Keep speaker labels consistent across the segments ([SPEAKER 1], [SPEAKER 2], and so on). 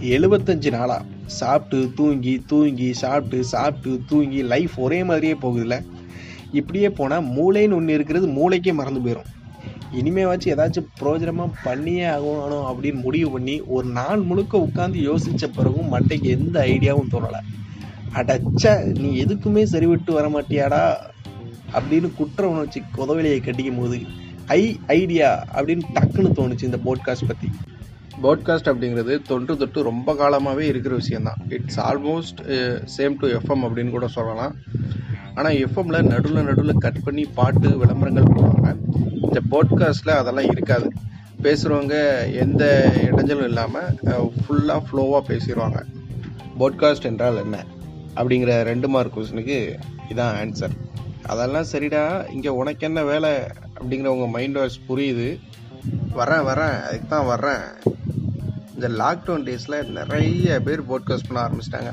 [SPEAKER 1] எழுபத்தஞ்சு நாளாக சாப்பிட்டு தூங்கி தூங்கி சாப்பிட்டு சாப்பிட்டு தூங்கி லைஃப் ஒரே மாதிரியே போகுதுல்ல. இப்படியே போனால் மூளைன்னு ஒன்று இருக்கிறது மூளைக்கே மறந்து போயிடும் இனிமேவாச்சும் ஏதாச்சும் பிரயோஜனமாக பண்ணியே ஆகணும் அப்படின்னு முடிவு பண்ணி ஒரு நாள் முழுக்க உட்காந்து யோசித்த பிறகும் மட்டைக்கு எந்த ஐடியாவும் தோணலை. அடச்ச நீ எதுக்குமே சரிவிட்டு வர மாட்டியாடா அப்படின்னு குற்ற உணர்ச்சி குதவலையை கட்டிக்கும் போது ஐ ஐடியா அப்படின்னு டக்குன்னு தோணுச்சு இந்த போட்காஸ்ட் பற்றி போட்காஸ்ட் அப்படிங்கிறது தொன்று தொட்டு ரொம்ப காலமாகவே இருக்கிற விஷயந்தான் it's almost same to FM அப்படின்னு கூட சொல்லலாம். ஆனால் எஃப்எம்ல நடுவில் நடுவில் கட் பண்ணி பாட்டு விளம்பரங்கள் போடுவாங்க. இந்த போட்காஸ்ட்டில் அதெல்லாம் இருக்காது. பேசுகிறவங்க எந்த இடைஞ்சலும் இல்லாமல் ஃபுல்லாக ஃப்ளோவாக பேசிடுவாங்க. போட்காஸ்ட் என்றால் என்ன? அப்படிங்கிற ரெண்டு மார்க் கொஸ்டினுக்கு இதான் ஆன்சர் அதெல்லாம் சரிடா இங்கே உனக்கு என்ன வேலை? அப்படிங்கிற உங்கள் மைண்ட் வாய்ஸ் புரியுது. வரேன் வரேன் அதுக்கு தான் வர்றேன். இந்த லாக்டவுன் டேஸில் நிறைய பேர் போட்காஸ்ட் பண்ண ஆரம்பிச்சிட்டாங்க.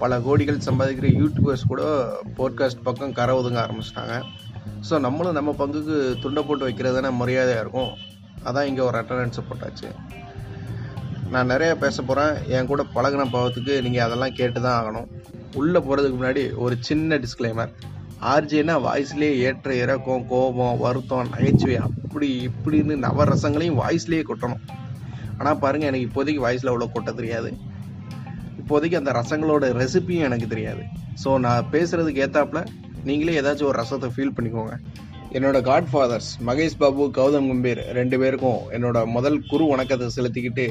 [SPEAKER 1] பல கோடிகள் சம்பாதிக்கிற யூடியூபர்ஸ் கூட போட்காஸ்ட் பக்கம் கரை ஒதுங்க ஆரம்பிச்சிட்டாங்க. ஸோ நம்மளும் நம்ம பங்குக்கு துண்டை போட்டு வைக்கிறது தானே மரியாதையாக இருக்கும். அதான் இங்கே ஒரு அட்டண்டன்ஸை போட்டாச்சு. நான் நிறைய பேச போகிறேன் என் கூட பழகின பாவத்துக்கு நீங்கள் அதெல்லாம் கேட்டு தான் ஆகணும். உள்ளே போகிறதுக்கு முன்னாடி ஒரு சின்ன டிஸ்க்ளைமர் ஆர்ஜேனா வாய்ஸ்லேயே ஏற்ற இறக்கம் கோபம் வருத்தம் நகைச்சுவை அப்படி இப்படின்னு நவரசங்களையும் வாய்ஸ்லேயே கொட்டணும். ஆனால் பாருங்கள் எனக்கு இப்போதைக்கு வாய்ஸில் அவ்வளோ கொட்ட தெரியாது. இப்போதைக்கு அந்த ரசங்களோட ரெசிபியும் எனக்கு தெரியாது. ஸோ நான் பேசுகிறதுக்கு ஏற்றாப்புல நீங்களே ஏதாச்சும் ஒரு ரசத்தை ஃபீல் பண்ணிக்கோங்க. என்னோட காட் ஃபாதர்ஸ் மகேஷ் பாபு கௌதம் கம்பீர் ரெண்டு பேருக்கும் என்னோட முதல் குரு வணக்கத்தை செலுத்திக்கிட்டு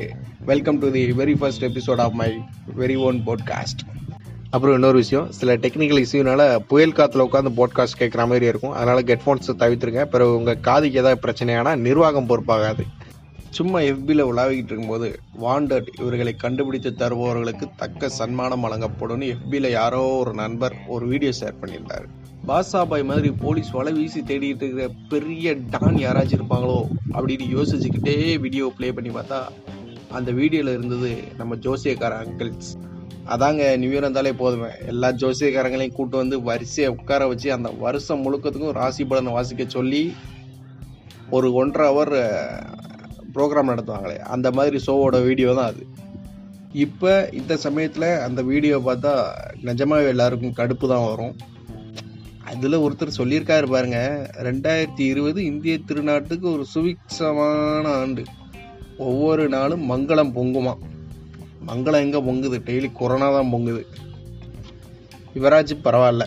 [SPEAKER 1] welcome to the very first episode of my very own podcast அப்புறம் இன்னொரு விஷயம் சில டெக்னிக்கல் இஷ்யூனால புயல் காத்தில் உட்காந்து போட்காஸ்ட் கேட்குற மாதிரி இருக்கும். அதனால் ஹெட்ஃபோன்ஸை தவிர்த்துருங்க. பிறகு உங்கள் காதுக்கு ஏதாவது பிரச்சனையானா நிர்வாகம் பொறுப்பாகாது. சும்மா எஃபியில் உலாவிக்கிட்டு இருக்கும்போது வாண்டட் இவர்களை கண்டுபிடித்து தருபவர்களுக்கு தக்க சன்மானம் வழங்கப்படும்னு எஃபியில் யாரோ ஒரு நண்பர் ஒரு வீடியோ ஷேர் பண்ணியிருந்தார். பாசாபாய் மாதிரி போலீஸ் வலை வீசி தேடிட்டு இருக்கிற பெரிய டான் யாராச்சும் இருப்பாங்களோ அப்படின்னு யோசிச்சுக்கிட்டே வீடியோ ப்ளே பண்ணி பார்த்தா அந்த வீடியோவில் இருந்தது நம்ம ஜோசியக்கார அங்கிள்ஸ் அதாங்க நியூ இயர் இருந்தாலே போதுமே. எல்லா ஜோசியக்காரங்களையும் கூட்டு வந்து வரிசையை உட்கார வச்சு அந்த வருஷம் முழுக்கத்துக்கும் ராசி பலனை வாசிக்க சொல்லி ஒரு ஒன்றரை ஹவர் ப்ரோக்ராம் நடத்துவாங்களே அந்த மாதிரி ஷோவோட வீடியோ தான் அது. இப்போ இந்த சமயத்தில் அந்த வீடியோ பார்த்தா நிஜமாகவே எல்லாருக்கும் கடுப்பு தான் வரும். அதில் ஒருத்தர் சொல்லியிருக்காரு பாருங்க ரெண்டாயிரத்தி இருபது இந்திய திருநாட்டுக்கு ஒரு சுவிக்ஷமான ஆண்டு. ஒவ்வொரு நாளும் மங்களம் பொங்குமா? மங்களம் எங்கே பொங்குது? டெய்லி கொரோனா தான் பொங்குது. இவராச்சும் பரவாயில்ல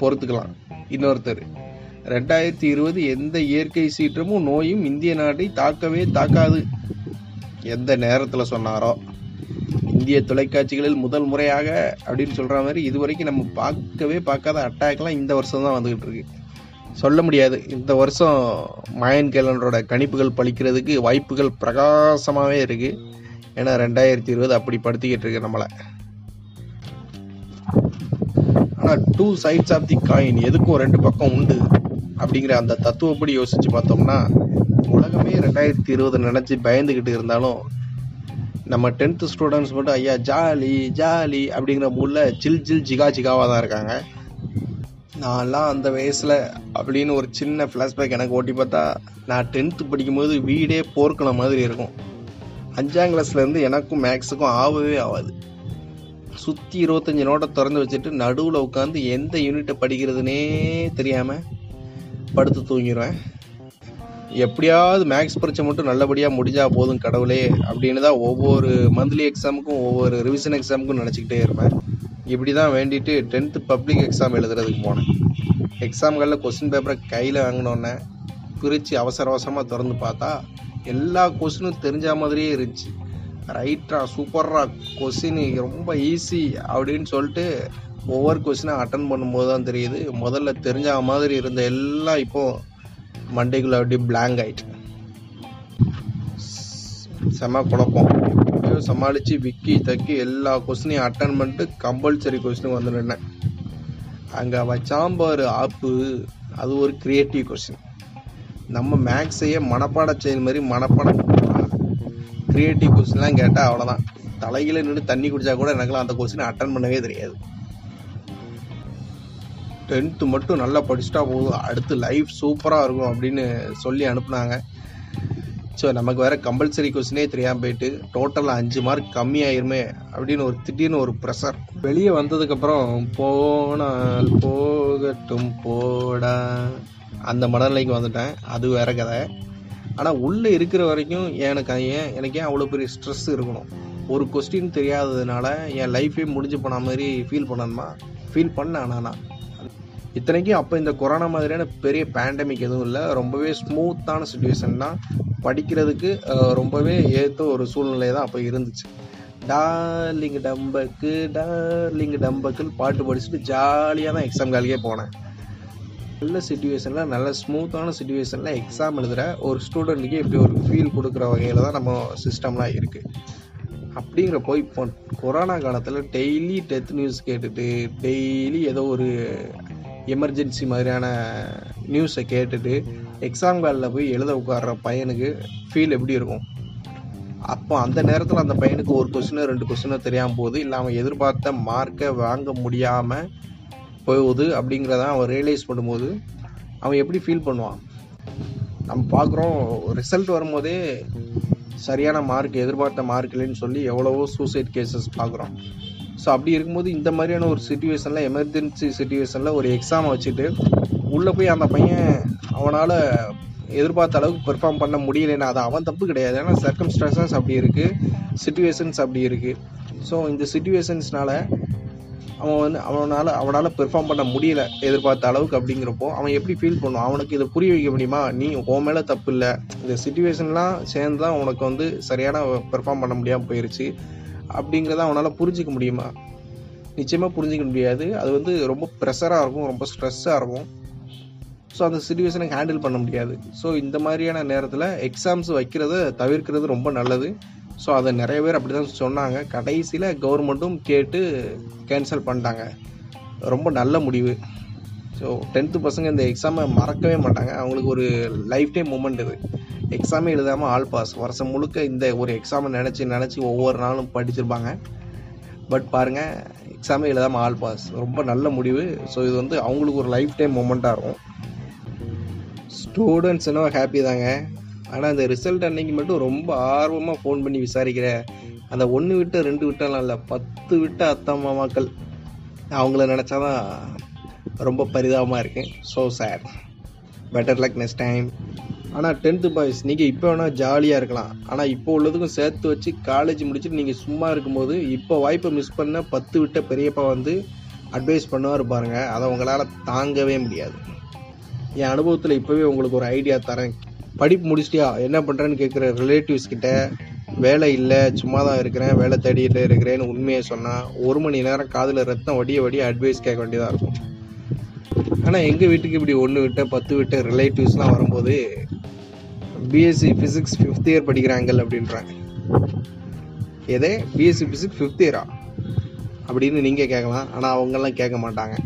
[SPEAKER 1] பொறுத்துக்கலாம். இன்னொருத்தர் ரெண்டாயிரத்தி இருபது எந்த இயற்கை சீற்றமும் நோயும் இந்திய நாட்டை தாக்கவே தாக்காது. எந்த நேரத்தில் சொன்னாரோ. இந்திய தொலைக்காட்சிகளில் முதல் முறையாக அப்படின்னு சொல்கிற மாதிரி இது வரைக்கும் நம்ம பார்க்கவே பார்க்காத அட்டாக்லாம் இந்த வருஷம் தான் வந்துகிட்டு இருக்கு. சொல்ல முடியாது. இந்த வருஷம் மாயன் கேலண்டரோட கணிப்புகள் பழிக்கிறதுக்கு வாய்ப்புகள் பிரகாசமாகவே இருக்கு. ஏன்னா ரெண்டாயிரத்தி இருபது அப்படி படுத்திக்கிட்டு இருக்கு நம்மளை. ஆனால் two sides of the coin எதுக்கும் ரெண்டு பக்கம் உண்டு. அப்படிங்கிற அந்த தத்துவப்படி யோசிச்சு பார்த்தோம்னா உலகமே ரெண்டாயிரத்தி இருபது நினச்சி பயந்துக்கிட்டு இருந்தாலும் நம்ம டென்த்து ஸ்டூடெண்ட்ஸ் மட்டும் ஐயா ஜாலி ஜாலி அப்படிங்கிற மூலில் ஜில் ஜில் ஜிகா ஜிகாவாக தான் இருக்காங்க. நான்லாம் அந்த வயசில் அப்படின்னு ஒரு சின்ன ஃப்ளாஷ்பேக் எனக்கு ஓட்டி பார்த்தா நான் டென்த்து படிக்கும்போது வீடே போர்க்கின மாதிரி இருக்கும். அஞ்சாம் கிளாஸ்லேருந்து எனக்கும் மேக்ஸுக்கும் ஆகவே ஆகாது சுற்றி இருபத்தஞ்சி நோட்டை திறந்து வச்சுட்டு நடுவில் உட்காந்து எந்த யூனிட்டை படிக்கிறதுனே தெரியாமல் படுத்து தூங்கிடுவேன் எப்படியாவது மேக்ஸ் பரீட்சை மட்டும் நல்லபடியாக முடிஞ்சா போதும் கடவுளே அப்படின்னு தான் ஒவ்வொரு மந்த்லி எக்ஸாமுக்கும் ஒவ்வொரு ரிவிஷன் எக்ஸாமுக்கும் நினச்சிக்கிட்டே இருப்பேன். இப்படி தான் வேண்டிட்டு டென்த்து பப்ளிக் எக்ஸாம் எழுதுறதுக்கு போனேன். எக்ஸாம்களில் கொஸ்டின் பேப்பரை கையில் வாங்கினோன்னே பிரித்து அவசர அவசரமாக திறந்து பார்த்தா எல்லா கொஸ்டினும் தெரிஞ்ச மாதிரியே இருந்துச்சு. ரைட்டாக சூப்பராக கொஸ்டின் ரொம்ப ஈஸி அப்படின்னு சொல்லிட்டு ஒவ்வொரு கொஸ்டினாக அட்டன் பண்ணும்போது தான் தெரியுது. முதல்ல தெரிஞ்ச மாதிரி இருந்த எல்லாம் இப்போ மண்டைக்குள்ள அப்படியே பிளாங்க் ஆயிட்டு. செம குழப்பம். எப்படியோ சமாளித்து விக்கி தக்கி எல்லா கொஸ்டினையும் அட்டன் பண்ணிட்டு கம்பல்சரி கொஸ்டினும் வந்து நின்னேன். அங்கே வச்சாம்பாரு ஆப்பு அது ஒரு கிரியேட்டிவ் கொஸ்டின் நம்ம மேக்ஸையே மனப்பாட செயல் மாதிரி மனப்பாடம் கிரியேட்டிவ் கொஸ்டின்லாம் கேட்டால் அவ்வளோதான் தலையில நின்று தண்ணி குடிச்சா கூட எனக்குலாம் அந்த கொஸ்டின் அட்டன் பண்ணவே தெரியாது. டென்த்து மட்டும் நல்லா படிச்சுட்டா போதும். அடுத்து லைஃப் சூப்பராக இருக்கும் அப்படின்னு சொல்லி அனுப்புனாங்க. ஸோ நமக்கு வேற கம்பல்சரி கொஸ்டினே தெரியாமல் போயிட்டு டோட்டலாக அஞ்சு மார்க் கம்மியாயிருமே அப்படின்னு ஒரு திடீர்னு ஒரு ப்ரெஷர் வெளியே வந்ததுக்கப்புறம் போனால் போகட்டும் போடா. அந்த மனநிலைக்கு வந்துட்டேன். அது வேற கதை. ஆனால் உள்ளே இருக்கிற வரைக்கும் எனக்கு ஏன் எனக்கு ஏன் அவ்வளோ பெரிய ஸ்ட்ரெஸ் இருக்கணும். ஒரு கொஸ்டின் தெரியாததுனால என் லைஃபே முடிஞ்சு போன மாதிரி ஃபீல் பண்ணணுமா? ஃபீல் பண்ணேன் ஆனால் நான். இத்தனைக்கும் அப்போ இந்த கொரோனா மாதிரியான பெரிய பேண்டமிக் எதுவும் இல்லை. ரொம்பவே ஸ்மூத்தான சுச்சுவேஷன் தான். படிக்கிறதுக்கு ரொம்பவே ஏற்ற ஒரு சூழ்நிலை தான் அப்போ இருந்துச்சு. டார்லிங் டம்பக்கு டார்லிங் டம்பக்குன்னு பாட்டு படிச்சுட்டு ஜாலியாக தான் எக்ஸாம் காலிக்கே போனேன். நல்ல சுச்சுவேஷனில் நல்ல ஸ்மூத்தான சுச்சுவேஷனில் எக்ஸாம் எழுதுகிற ஒரு ஸ்டூடெண்ட்டுக்கு இப்படி ஒரு ஃபீல் கொடுக்குற வகையில் தான் நம்ம சிஸ்டம்லாம் இருக்குது அப்படிங்கிறப்போ இப்போ கொரோனா காலத்தில் டெய்லி டெத் நியூஸ் கேட்டுட்டு டெய்லி ஏதோ ஒரு எமர்ஜென்சி மாதிரியான நியூஸை கேட்டுட்டு எக்ஸாம் காலில் போய் எழுத உட்கார்ற பையனுக்கு ஃபீல் எப்படி இருக்கும்? அப்போ அந்த நேரத்தில் அந்த பையனுக்கு ஒரு கொஸ்டினோ ரெண்டு கொஸ்டினோ தெரியாமல் போகுது. இல்லை அவன் எதிர்பார்த்த மார்க்கை வாங்க முடியாமல் போகுது அப்படிங்கிறத அவன் ரியலைஸ் பண்ணும்போது அவன் எப்படி ஃபீல் பண்ணுவான்? நம்ம பார்க்குறோம் ரிசல்ட் வரும்போதே சரியான மார்க் எதிர்பார்த்த மார்க் இல்லைன்னு சொல்லி எவ்வளவோ சூசைட் கேசஸ் பார்க்குறோம். ஸோ அப்படி இருக்கும்போது இந்த மாதிரியான ஒரு சுச்சுவேஷனில் எமர்ஜென்சி சுச்சுவேஷனில் ஒரு எக்ஸாமை வச்சுட்டு உள்ளே போய் அந்த பையன் அவனால் எதிர்பார்த்த அளவுக்கு பெர்ஃபார்ம் பண்ண முடியலைன்னா அது அவன் தப்பு கிடையாது. ஏன்னா சர்க்கம்ஸ்டான்சஸ் அப்படி இருக்குது சுச்சுவேஷன்ஸ் அப்படி இருக்குது ஸோ இந்த சுச்சுவேஷன்ஸ்னால் அவன் வந்து அவனால் அவனால் பெர்ஃபார்ம் பண்ண முடியல எதிர்பார்த்த அளவுக்கு அப்படிங்கிறப்போ அவன் எப்படி ஃபீல் பண்ணுவான்? அவனுக்கு இதை புரிய வைக்க முடியுமா? நீ உன் மேலே தப்பு இல்லை. இந்த சுச்சுவேஷன்லாம் சேர்ந்து தான் உனக்கு வந்து சரியான பெர்ஃபார்ம் பண்ண முடியாமல் போயிடுச்சு அப்படிங்கிறத அவனால் புரிஞ்சிக்க முடியுமா? நிச்சயமாக புரிஞ்சிக்க முடியாது. அது வந்து ரொம்ப ப்ரெஷராக இருக்கும் ரொம்ப ஸ்ட்ரெஸ்ஸாக இருக்கும். ஸோ அந்த சுச்சுவேஷனை ஹேண்டில் பண்ண முடியாது. ஸோ இந்த மாதிரியான நேரத்தில் எக்ஸாம்ஸ் வைக்கிறத தவிர்க்கிறது ரொம்ப நல்லது. ஸோ அதை நிறைய பேர் அப்படி தான் சொன்னாங்க. கடைசியில் கவர்மெண்ட்டும் கேட்டு கேன்சல் பண்ணிட்டாங்க. ரொம்ப நல்ல முடிவு. ஸோ டென்த்து பசங்க இந்த எக்ஸாமை மறக்கவே மாட்டாங்க. அவங்களுக்கு ஒரு லைஃப் டைம் மூமெண்ட் இது. எக்ஸாமே எழுதாமல் ஆல் பாஸ் வருஷம் முழுக்க இந்த ஒரு எக்ஸாமை நினச்சி நினச்சி ஒவ்வொரு நாளும் படிச்சிருப்பாங்க. பட் பாருங்கள் எக்ஸாமே எழுதாமல் ஆல் பாஸ் ரொம்ப நல்ல முடிவு. ஸோ இது வந்து அவங்களுக்கு ஒரு லைஃப் டைம் மூமெண்ட்டாக இருக்கும். ஸ்டூடெண்ட்ஸ் என்ன ஹாப்பி தாங்க. ஆனால் அந்த ரிசல்ட் அன்னைக்கு மட்டும் ரொம்ப ஆர்வமாக ஃபோன் பண்ணி விசாரிக்கிற அந்த ஒன்று விட்டு ரெண்டு விட்டெல்லாம் இல்லை பத்து விட்ட அத்தா மாமாக்கள் அவங்கள நினச்சாதான் ரொம்ப பரிதாபமாக இருக்குது so sad better luck next time ஆனால் டென்த்து பாய்ஸ் நீங்கள் இப்போ வேணால் ஜாலியாக இருக்கலாம். ஆனால் இப்போ உள்ளதுக்கும் சேர்த்து வச்சு காலேஜ் முடிச்சுட்டு நீங்கள் சும்மா இருக்கும்போது இப்போ வாய்ப்பை மிஸ் பண்ண பத்து விட்ட பெரியப்பா வந்து அட்வைஸ் பண்ணுவார் பாருங்கள் அதை உங்களால் தாங்கவே முடியாது. என் அனுபவத்தில் இப்போவே உங்களுக்கு ஒரு ஐடியா தரேன். படிப்பு முடிச்சிட்டியா? என்ன பண்ணுறேன்னு கேட்குற ரிலேட்டிவ்ஸ் கிட்ட வேலை இல்லை சும்மா தான் இருக்கிறேன் வேலை தேடிட்டு இருக்கிறேன்னு உண்மையை சொன்னால் ஒரு மணி நேரம் காதில் ரத்தம் வடிய வடிய அட்வைஸ் கேட்க வேண்டியதாக இருக்கும். ஆனால் எங்கள் வீட்டுக்கு இப்படி ஒன்று விட்ட பத்து விட்ட ரிலேட்டிவ்ஸ்லாம் வரும்போது பிஎஸ்சி ஃபிசிக்ஸ் ஃபிஃப்த் இயர் படிக்கிறாங்க அப்படின்றாங்க. எதே? பிஎஸ்சி ஃபிசிக்ஸ் ஃபிஃப்த் இயரா அப்படின்னு நீங்கள் கேட்கலாம். ஆனால் அவங்கெல்லாம் கேட்க மாட்டாங்க.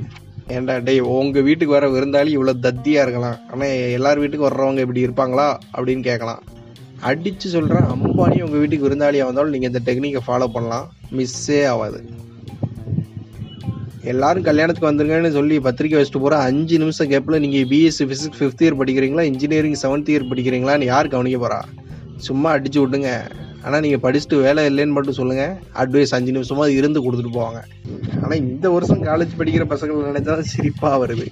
[SPEAKER 1] ஏன்டா டே உங்கள் வீட்டுக்கு வர விருந்தாளி இவ்வளோ தத்தியாக இருக்கலாம். ஆனால் எல்லார் வீட்டுக்கு வர்றவங்க இப்படி இருப்பாங்களா? அப்படின்னு கேட்கலாம். அடித்து சொல்கிறேன் அம்பானி உங்கள் வீட்டுக்கு விருந்தாளியாக வந்தாலும் நீங்கள் இந்த டெக்னிக்கை ஃபாலோ பண்ணலாம். மிஸ்ஸே ஆகாது எல்லாரும் கல்யாணத்துக்கு வந்துருங்கன்னு சொல்லி பத்திரிக்கை வச்சுட்டு போகிற அஞ்சு நிமிஷம் கேப்ல நீங்கள் பிஎஸ்சி ஃபிசிக்ஸ் ஃபிஃப்த் இயர் படிக்கிறீங்களா இன்ஜினியரிங் செவன்த் இயர் படிக்கிறீங்களான்னு யார் கவனிக்க போகிறா சும்மா அடிச்சு விட்டுங்க ஆனால் நீங்கள் படிச்சுட்டு வேலை இல்லைன்னு மட்டும் சொல்லுங்கள் அட்வைஸ் அஞ்சு நிமிஷமா இருந்து கொடுத்துட்டு போவாங்க. ஆனால் இந்த வருஷம் காலேஜ் படிக்கிற பசங்களை நினைச்சா சிரிப்பாக வருது.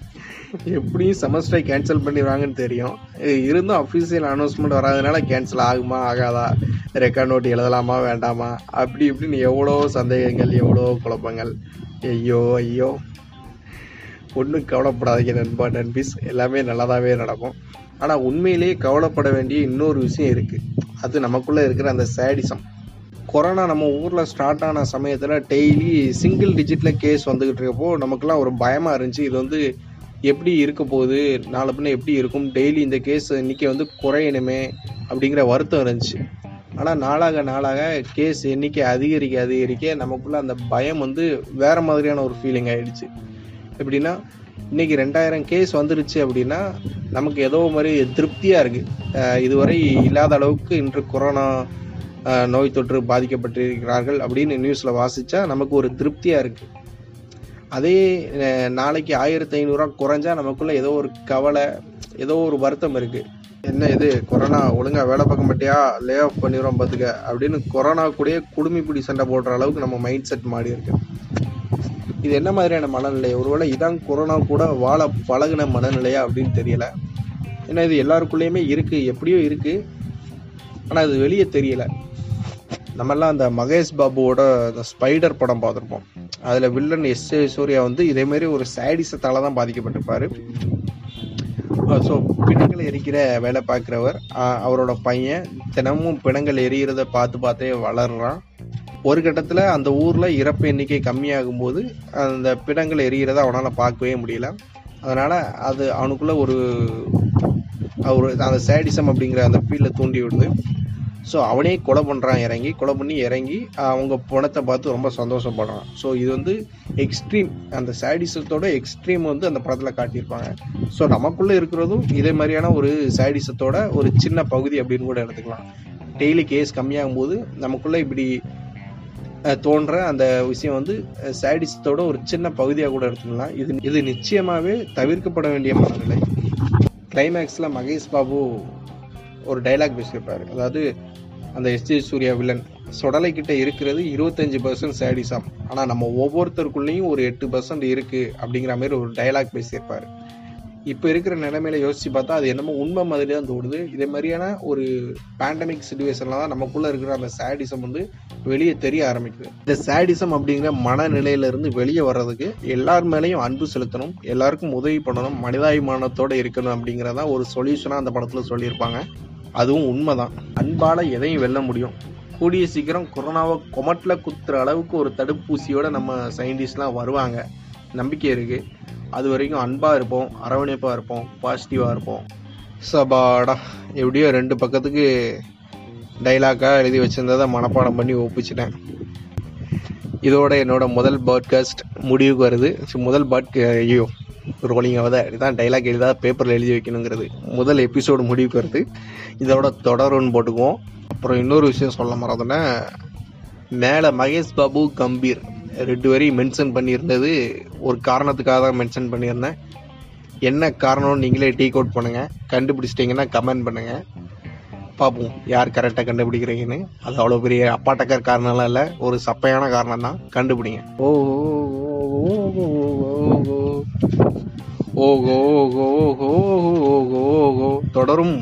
[SPEAKER 1] எப்படியும் செமஸ்டரை கேன்சல் பண்ணிடுவாங்கன்னு தெரியும். இருந்தும் அஃபீஷியல் அனௌன்ஸ்மெண்ட் வராதனால கேன்சல் ஆகுமா ஆகாதா? ரெக்கார்ட் நோட்டு எழுதலாமா வேண்டாமா? அப்படி இப்படின்னு எவ்வளோ சந்தேகங்கள் எவ்வளோ குழப்பங்கள். ஐயோ ஐயோ. ஒன்றும் கவலைப்படாதீங்க நண்பா நண்பிஸ். எல்லாமே நல்லதாகவே நடக்கும். ஆனால் உண்மையிலேயே கவலைப்பட வேண்டிய இன்னொரு விஷயம் இருக்குது அது நமக்குள்ளே இருக்கிற அந்த சேடிசம் கொரோனா நம்ம ஊரில் ஸ்டார்ட் ஆன சமயத்தில் டெய்லி சிங்கிள் டிஜிட்டில் கேஸ் வந்துக்கிட்டு இருக்கப்போ நமக்குலாம் ஒரு பயமாக இருந்துச்சு. இது வந்து எப்படி இருக்க போகுது? நாளை பின்ன எப்படி இருக்கும்? டெய்லி இந்த கேஸ் இன்றைக்கி வந்து குறையணுமே அப்படிங்கிற வருத்தம் இருந்துச்சு. ஆனால் நாளாக நாளாக கேஸ் எண்ணிக்கை அதிகரிக்க அதிகரிக்க நமக்குள்ள அந்த பயம் வந்து வேற மாதிரியான ஒரு ஃபீலிங் ஆயிடுச்சு. எப்படின்னா இன்னைக்கு ரெண்டாயிரம் கேஸ் வந்துருச்சு அப்படின்னா நமக்கு ஏதோ மாதிரி திருப்தியாக இருக்குது இதுவரை இல்லாத அளவுக்கு இன்று கொரோனா நோய் தொற்று பாதிக்கப்பட்டிருக்கிறார்கள் அப்படின்னு நியூஸில் வாசித்தா நமக்கு ஒரு திருப்தியாக இருக்குது அதே நாளைக்கு ஆயிரத்தி ஐநூறுரூவா குறைஞ்சா நமக்குள்ளே ஏதோ ஒரு கவலை ஏதோ ஒரு வருத்தம் இருக்குது என்ன இது? கொரோனா ஒழுங்கா வேலை பார்க்க மாட்டியா? லே ஆஃப் பண்ணிடுறோம் பார்த்துக்க அப்படின்னு கொரோனா கூடயே குடுமி பிடி சண்டை போடுற அளவுக்கு நம்ம மைண்ட் செட் மாறி இருக்கு. இது என்ன மாதிரியான மனநிலை? ஒருவேளை இதான் கொரோனா கூட வாழ பழகுன மனநிலையா அப்படின்னு தெரியல. ஏன்னா இது எல்லாருக்குள்ளேயுமே இருக்கு. எப்படியோ இருக்கு. ஆனால் அது வெளியே தெரியல. நம்மெல்லாம் அந்த மகேஷ் பாபுவோட அந்த ஸ்பைடர் படம் பார்த்துருப்போம். அதில் வில்லன் எஸ் ஏ சூர்யா வந்து இதே மாதிரி ஒரு சாடிசத்தால தான் பாதிக்கப்பட்டிருப்பாரு. ஸோ பிணங்களை எரிக்கிற வேலை பார்க்குறவர் அவரோட பையன் தினமும் பிணங்கள் எரிகிறத பார்த்து பார்த்தே வளர்றான். ஒரு கட்டத்தில் அந்த ஊரில் இறப்பு எண்ணிக்கை கம்மியாகும் போது அந்த பிணங்கள் எரிகிறத அவனால் பார்க்கவே முடியல. அதனால் அது அவனுக்குள்ளே ஒரு அவர் அந்த சேடிசம் அப்படிங்கிற அந்த ஃபீல்டில் தூண்டி விடுது. ஸோ அவனே கொலை பண்ணுறான் இறங்கி கொலை பண்ணி இறங்கி அவங்க பணத்தை பார்த்து ரொம்ப சந்தோஷப்படுறான். ஸோ இது வந்து எக்ஸ்ட்ரீம் அந்த சேடிசத்தோட எக்ஸ்ட்ரீம் வந்து அந்த படத்தில் காட்டியிருப்பாங்க. ஸோ நமக்குள்ளே இருக்கிறதும் இதே மாதிரியான ஒரு சேடிசத்தோட ஒரு சின்ன பகுதி அப்படின்னு கூட எடுத்துக்கலாம். டெய்லி கேஸ் கம்மியாகும் போது நமக்குள்ளே இப்படி தோன்ற அந்த விஷயம் வந்து சேடிசத்தோட ஒரு சின்ன பகுதியாக கூட எடுத்துக்கலாம். இது இது நிச்சயமாகவே தவிர்க்கப்பட வேண்டிய மனநிலை. கிளைமேக்ஸில் மகேஷ் பாபு ஒரு டைலாக் பேசியிருப்பார். அதாவது அந்த எஸ்ஜே சூர்யா வில்லன் சொடலை கிட்ட இருக்கிறது இருபத்தஞ்சு பர்சன்ட் சேடிசம். ஆனால் நம்ம ஒவ்வொருத்தருக்குள்ளேயும் ஒரு எட்டு பர்சன்ட் இருக்குது அப்படிங்கிற மாதிரி ஒரு டைலாக் பேசியிருப்பார். இப்போ இருக்கிற நிலைமையில யோசிச்சு பார்த்தா அது என்னமோ உண்மை மாதிரி தான் தோடுது இதே மாதிரியான ஒரு பேண்டமிக் சுச்சுவேஷன்ல தான் நமக்குள்ளே இருக்கிற அந்த சேடிசம் வந்து வெளியே தெரிய ஆரம்பிக்குது. இந்த சேடிசம் அப்படிங்கிற மனநிலையிலிருந்து வெளியே வர்றதுக்கு எல்லார் மேலேயும் அன்பு செலுத்தணும் எல்லாருக்கும் உதவி பண்ணணும் மனிதாபிமானத்தோடு இருக்கணும் அப்படிங்கிறதா ஒரு சொல்யூஷனாக அந்த படத்தில் சொல்லியிருப்பாங்க. அதுவும் உண்மைதான். அன்பால எதையும் வெல்ல முடியும். கூடிய சீக்கிரம் கொரோனாவை கொமட்டில் குத்துற அளவுக்கு ஒரு தடுப்பூசியோட நம்ம சயின்டிஸ்ட்லாம் வருவாங்க. நம்பிக்கை இருக்கு. அது வரைக்கும் அன்பாக இருப்போம் அரவணைப்பாக இருப்போம் பாசிட்டிவாக இருப்போம். சபாடா. எப்படியோ ரெண்டு பக்கத்துக்கு டைலாக்காக எழுதி வச்சிருந்ததை மனப்பாடம் பண்ணி ஒப்பிச்சிட்டேன். இதோட என்னோட முதல் பாட்காஸ்ட் முடிவுக்கு வருது. முதல் பாட் ஐயோ. ரோலிங் ஆகுதா? இதான் டைலாக் எழுதா பேப்பரில் எழுதி வைக்கணுங்கிறது. முதல் எபிசோடு முடிவுக்கு வருது. இதோட தொடருன்னு போட்டுக்குவோம். அப்புறம் இன்னொரு விஷயம் சொல்ல மறந்துட்டேன். மேலே மகேஷ் பாபு கம்பீர் ரெண்டு வரையும் மென்ஷன் பண்ணியிருந்தது. ஒரு காரணத்துக்காக தான் மென்ஷன் பண்ணியிருந்தேன். என்ன காரணம்னு நீங்களே டீக் அவுட் பண்ணுங்க. கண்டுபிடிச்சிட்டிங்கன்னா கமெண்ட் பண்ணுங்கள் பார்ப்போம் யார் கரெக்டாக கண்டுபிடிக்கிறீங்கன்னு. அது அவ்வளோ பெரிய அப்பாட்டக்கர் காரணம்லாம் இல்லை. ஒரு சப்பையான காரணம் தான் கண்டுபிடிங்க ஓ ஓகோ ஓகோ ஓகோ ஓகோ தொடரும்.